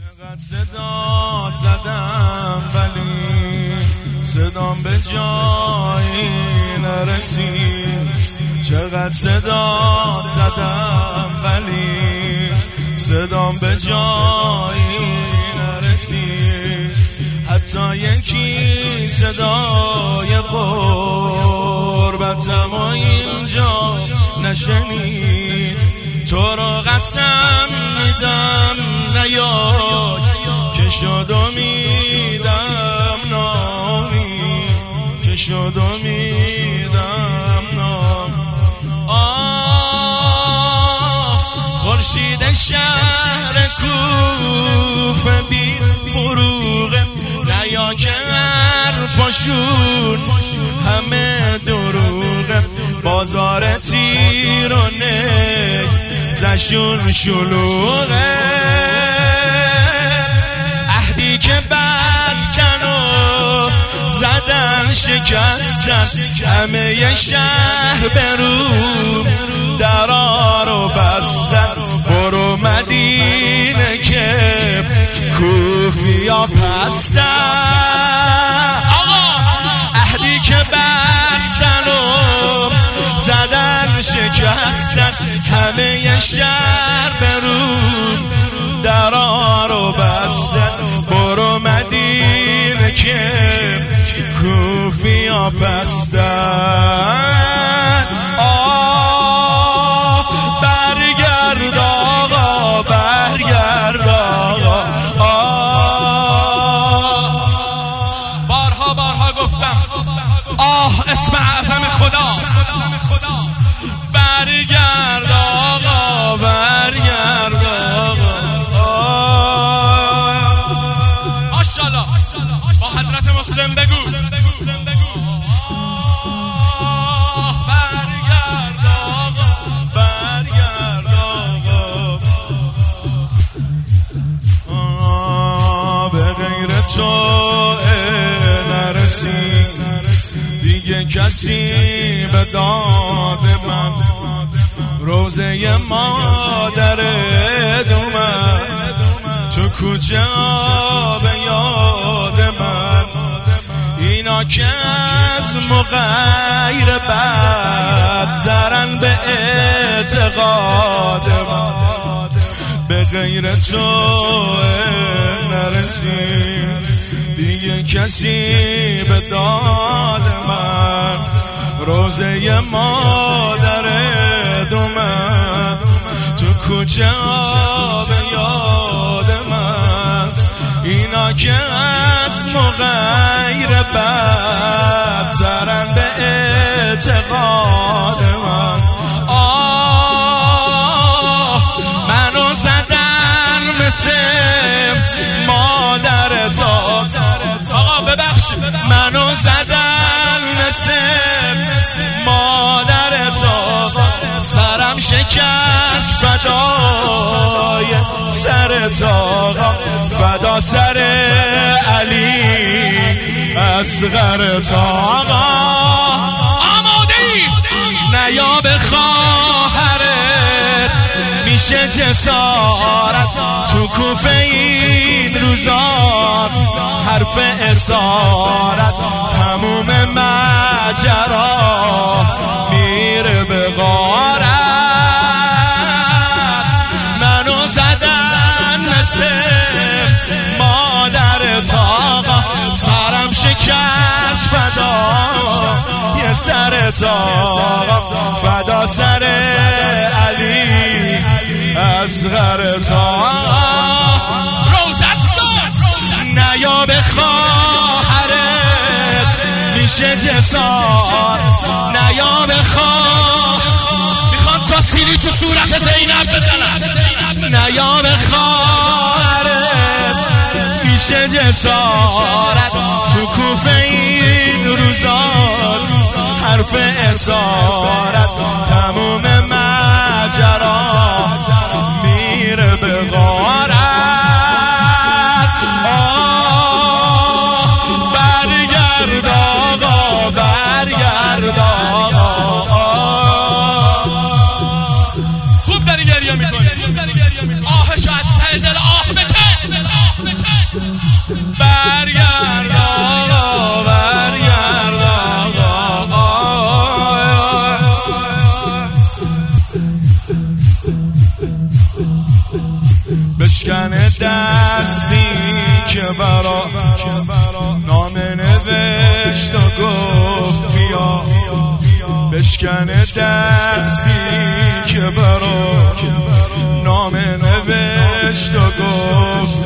چقدر صدا زدم ولی صدام به جایی نرسید. چقدر صدا زدم ولی صدام به جایی نرسید. حتی یکی صدای قربتم و اینجا نشنید. تو رو قسم میدم. نیای که شد و میدم نامی که شد و میدم نام آه خورشید شهر کوفه بی فروغه نیا که حرفاشون همه دروغه. بازار تیرونه زشون شلوغه. که بستن و زدن شکستن. همه شهر برو درا رو بستن. برو مدینه که کوفیا پستن. کوفیا داد من. روزه مادر دومن تو کجا به یاد من. اینا که از مغیر بدترن به اعتقاد من. به غیر تو نرسید دیگه کسی به داد من. روزه مادر دومن تو کوچه به یاد من. اینا که از مغیر بدترن به اعتقاد من. سرم شکست فدای سر تا فدا سر علی اصغر تا آماده ای؟ نیا به خواهرت میشه جسارت تو کوفه این روزاست حرف اسارت. تموم مجرا سر تاقا فدا سر علی اصغر تاقا روزستان نیا به خواهرت میشه جسار. نیا به خواهرت می‌خوام تا سیلی تو صورت زینب بزنم نیا به خواهرت میشه جسارت تو کوفه این روزاست حرف اسارت تموم مجرا میره به بشکن دستی که برا نام نوشت و گفت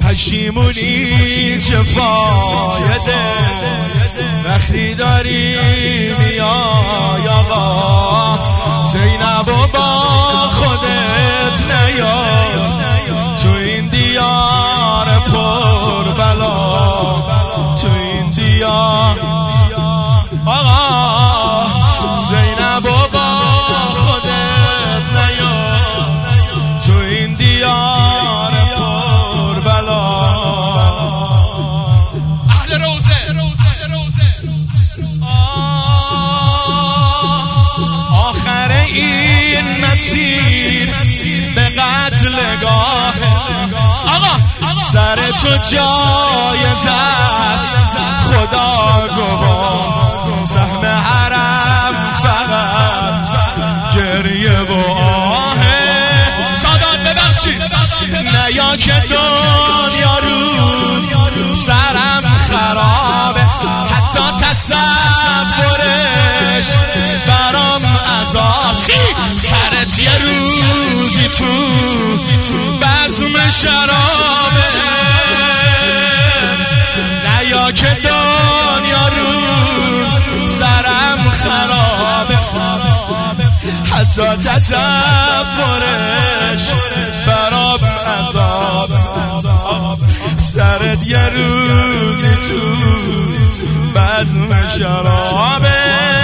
پشیمونی چه فایده؟ وقتی داری میای آقا زینب و با خودت نیاد این مسیر به قتل گاه. آقا سر تو جایز است. خدا گواه شرابه. نیا که دنیا رو سرم خرابه. حتی تصورش برام عذاب. سرت یه روزی تو بزم شرابه.